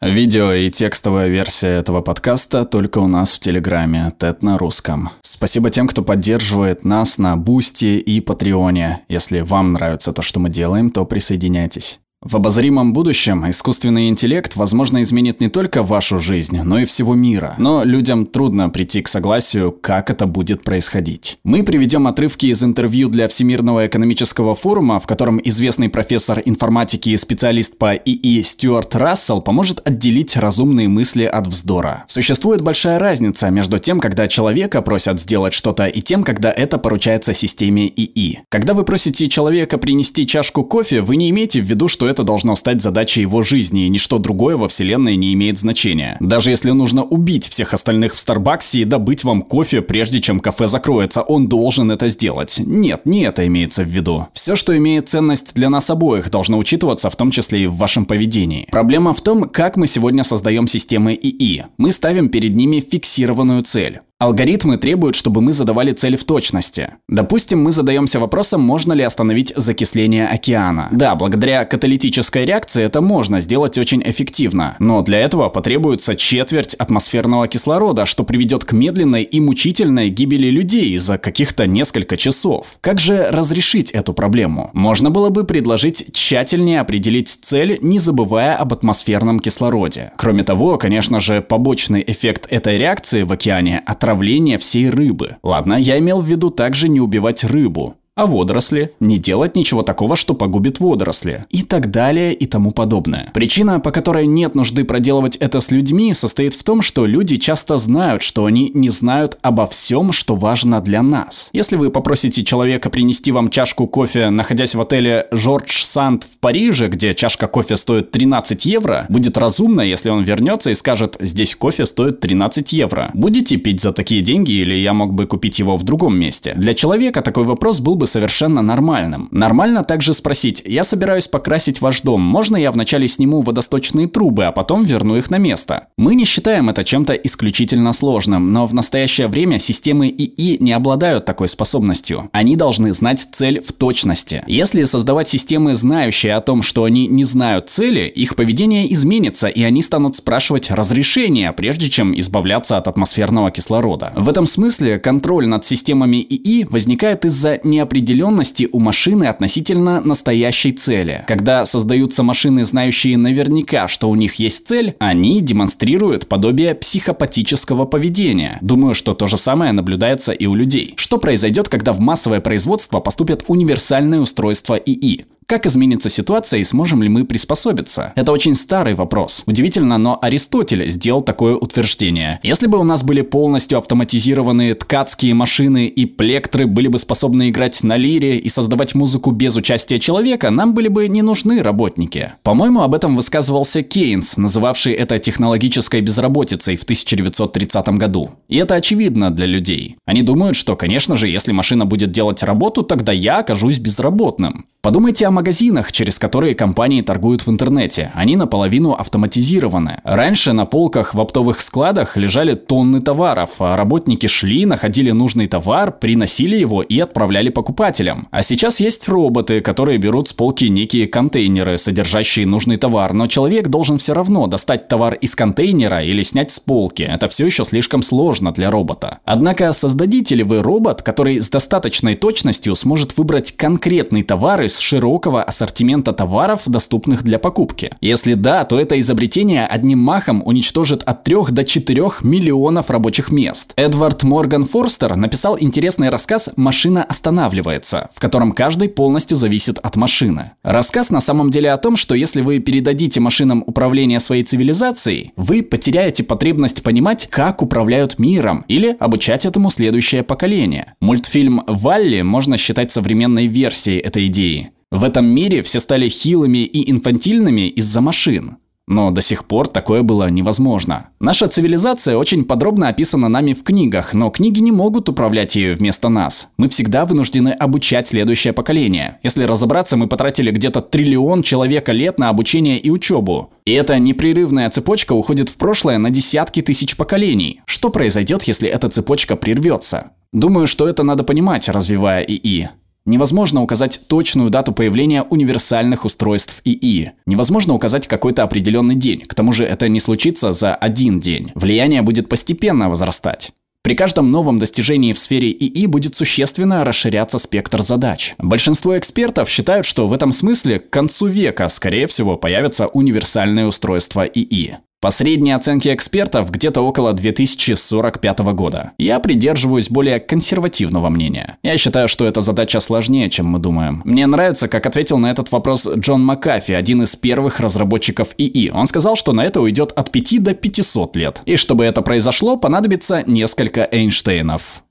Видео и текстовая версия этого подкаста только у нас в Телеграме, TED на русском. Спасибо тем, кто поддерживает нас на Бусти и Патреоне. Если вам нравится то, что мы делаем, то присоединяйтесь. В обозримом будущем искусственный интеллект, возможно, изменит не только вашу жизнь, но и всего мира. Но людям трудно прийти к согласию, как это будет происходить. Мы приведем отрывки из интервью для Всемирного экономического форума, в котором известный профессор информатики и специалист по ИИ Стюарт Рассел поможет отделить разумные мысли от вздора. Существует большая разница между тем, когда человека просят сделать что-то, и тем, когда это поручается системе ИИ. Когда вы просите человека принести чашку кофе, вы не имеете в виду, что это должно стать задачей его жизни, и ничто другое во вселенной не имеет значения. Даже если нужно убить всех остальных в Старбаксе и добыть вам кофе, прежде чем кафе закроется, он должен это сделать. Нет, не это имеется в виду. Все, что имеет ценность для нас обоих, должно учитываться в том числе и в вашем поведении. Проблема в том, как мы сегодня создаем системы ИИ. Мы ставим перед ними фиксированную цель. Алгоритмы требуют, чтобы мы задавали цель в точности. Допустим, мы задаемся вопросом, можно ли остановить закисление океана. Да, благодаря каталитической реакции это можно сделать очень эффективно, но для этого потребуется четверть атмосферного кислорода, что приведет к медленной и мучительной гибели людей за каких-то несколько часов. Как же разрешить эту проблему? Можно было бы предложить тщательнее определить цель, не забывая об атмосферном кислороде. Кроме того, конечно же, побочный эффект этой реакции в океане – отравление всей рыбы. Ладно, я имел в виду также не убивать рыбу а водоросли, не делать ничего такого, что погубит водоросли, и так далее и тому подобное. Причина, по которой нет нужды проделывать это с людьми, состоит в том, что люди часто знают, что они не знают обо всем, что важно для нас. Если вы попросите человека принести вам чашку кофе, находясь в отеле Жорж Санд в Париже, где чашка кофе стоит 13 евро, будет разумно, если он вернется и скажет, здесь кофе стоит 13 евро. Будете пить за такие деньги или я мог бы купить его в другом месте? Для человека такой вопрос был бы совершенно нормальным. Нормально также спросить, я собираюсь покрасить ваш дом, можно я вначале сниму водосточные трубы, а потом верну их на место? Мы не считаем это чем-то исключительно сложным, но в настоящее время системы ИИ не обладают такой способностью. Они должны знать цель в точности. Если создавать системы, знающие о том, что они не знают цели, их поведение изменится, и они станут спрашивать разрешения, прежде чем избавляться от атмосферного кислорода. В этом смысле контроль над системами ИИ возникает из-за неопределенности неопределенности у машины относительно настоящей цели. Когда создаются машины, знающие наверняка, что у них есть цель, они демонстрируют подобие психопатического поведения. Думаю, что то же самое наблюдается и у людей. Что произойдет, когда в массовое производство поступят универсальные устройства ИИ? Как изменится ситуация и сможем ли мы приспособиться? Это очень старый вопрос. Удивительно, но Аристотель сделал такое утверждение. Если бы у нас были полностью автоматизированные ткацкие машины и плектры были бы способны играть на лире и создавать музыку без участия человека, нам были бы не нужны работники. По-моему, об этом высказывался Кейнс, называвший это технологической безработицей в 1930 году. И это очевидно для людей. Они думают, что, конечно же, если машина будет делать работу, тогда я окажусь безработным. Подумайте о магазинах, через которые компании торгуют в интернете. Они наполовину автоматизированы. Раньше на полках в оптовых складах лежали тонны товаров, а работники шли, находили нужный товар, приносили его и отправляли покупателям. А сейчас есть роботы, которые берут с полки некие контейнеры, содержащие нужный товар, но человек должен все равно достать товар из контейнера или снять с полки. Это все еще слишком сложно для робота. Однако создадите ли вы робот, который с достаточной точностью сможет выбрать конкретный товар из широкого ассортимента товаров, доступных для покупки? Если да, то это изобретение одним махом уничтожит от 3 до 4 миллионов рабочих мест. Эдвард Морган Форстер написал интересный рассказ «Машина останавливается», в котором каждый полностью зависит от машины. Рассказ на самом деле о том, что если вы передадите машинам управление своей цивилизацией, вы потеряете потребность понимать, как управляют миром, или обучать этому следующее поколение. Мультфильм «Валли» можно считать современной версией этой идеи. В этом мире все стали хилыми и инфантильными из-за машин. Но до сих пор такое было невозможно. Наша цивилизация очень подробно описана нами в книгах, но книги не могут управлять ею вместо нас. Мы всегда вынуждены обучать следующее поколение. Если разобраться, мы потратили где-то триллион человека лет на обучение и учебу. И эта непрерывная цепочка уходит в прошлое на десятки тысяч поколений. Что произойдет, если эта цепочка прервется? Думаю, что это надо понимать, развивая ИИ. Невозможно указать точную дату появления универсальных устройств ИИ. Невозможно указать какой-то определенный день. К тому же это не случится за один день. Влияние будет постепенно возрастать. При каждом новом достижении в сфере ИИ будет существенно расширяться спектр задач. Большинство экспертов считают, что в этом смысле к концу века, скорее всего, появятся универсальные устройства ИИ. По средней оценке экспертов, где-то около 2045 года. Я придерживаюсь более консервативного мнения. Я считаю, что эта задача сложнее, чем мы думаем. Мне нравится, как ответил на этот вопрос Джон Макафи, один из первых разработчиков ИИ. Он сказал, что на это уйдет от 5 до 500 лет. И чтобы это произошло, понадобится несколько Эйнштейнов.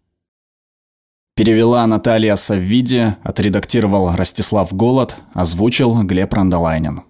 Перевела Наталья Саввиди, отредактировал Ростислав Голод, озвучил Глеб Рандолайнин.